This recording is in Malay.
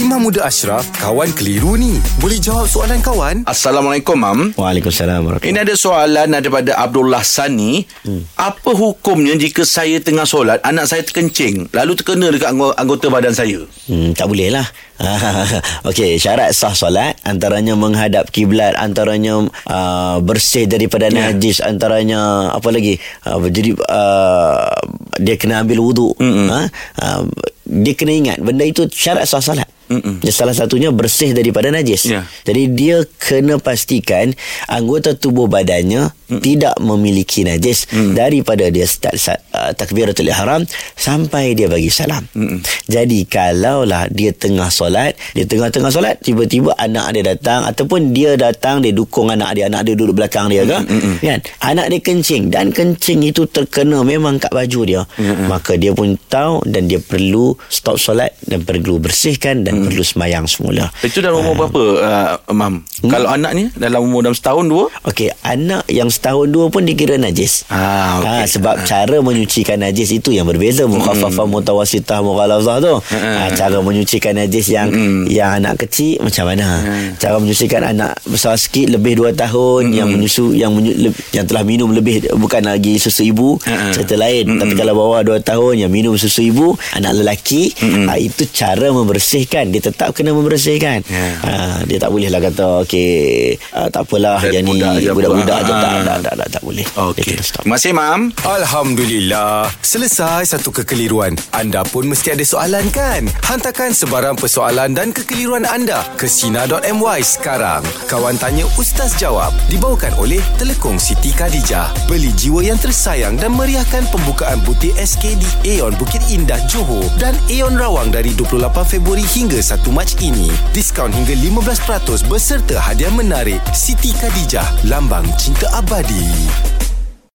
Imam Muda Ashraf, kawan keliru ni. Boleh jawab soalan kawan? Assalamualaikum, Mam. Waalaikumsalam warahmatullahi Ini ada soalan daripada Abdullah Sani. Hmm. Apa hukumnya jika saya tengah solat, anak saya terkencing, lalu terkena dekat anggo- anggota badan saya? Hmm, tak boleh lah. Okey, syarat sah solat antaranya menghadap kiblat, antaranya uh, bersih daripada Ya. najis, antaranya apa lagi? Uh, jadi uh, dia kena ambil wuduk. Ha? Uh, dia kena ingat benda itu syarat sah solat. Mm-mm. Salah satunya bersih daripada najis. Ya. Jadi dia kena pastikan anggota tubuh badannya mm. tidak memiliki najis mm. daripada dia start uh, takbiratul ihram sampai dia bagi salam. Mm. Jadi kalaulah dia tengah solat, dia tengah-tengah solat tiba-tiba anak dia datang ataupun dia datang dia dukung anak dia, anak dia duduk belakang dia ke? Mm. Kan? Anak dia kencing dan kencing itu terkena memang kat baju dia. Mm. Maka dia pun tahu dan dia perlu stop solat dan perlu bersihkan dan perlu semayang semula. Itu dalam umur berapa, uh, Mam? Kalau anak ni dalam umur dalam setahun, dua? Okey, anak yang setahun dua pun dikira najis. Ah, okey. Ha, sebab cara menyucikan najis itu yang berbeza. Mukhaffafah, mutawasitah, mughalazah tu. Ha, cara menyucikan najis yang yang anak kecil macam mana? Cara menyucikan anak besar sikit lebih dua tahun yang menyusu yang menyu, le, yang telah minum lebih bukan lagi susu ibu, cerita lain. Tapi kalau bawah dua tahun yang minum susu ibu, anak lelaki, ha, itu cara membersihkan. Dia tetap kena membersihkan. Ya. Ha, dia tak boleh lah kata okey, uh, tak apalah yang ni budak budak-budak je tak, Ah. tak, tak, tak, tak boleh. Dia Okey. Terima kasih, Mam. Alhamdulillah. Selesai satu kekeliruan. Anda pun mesti ada soalan kan? Hantarkan sebarang persoalan dan kekeliruan anda ke Sina.my sekarang. Kawan Tanya Ustaz Jawab dibawakan oleh Telekong Siti Khadijah. Beli jiwa yang tersayang dan meriahkan pembukaan butik SK di Aeon Bukit Indah Johor dan Aeon Rawang dari 28 Februari hingga 1 Mac ini. Diskaun hingga 15% beserta hadiah menarik. Siti Khadijah, lambang cinta abadi.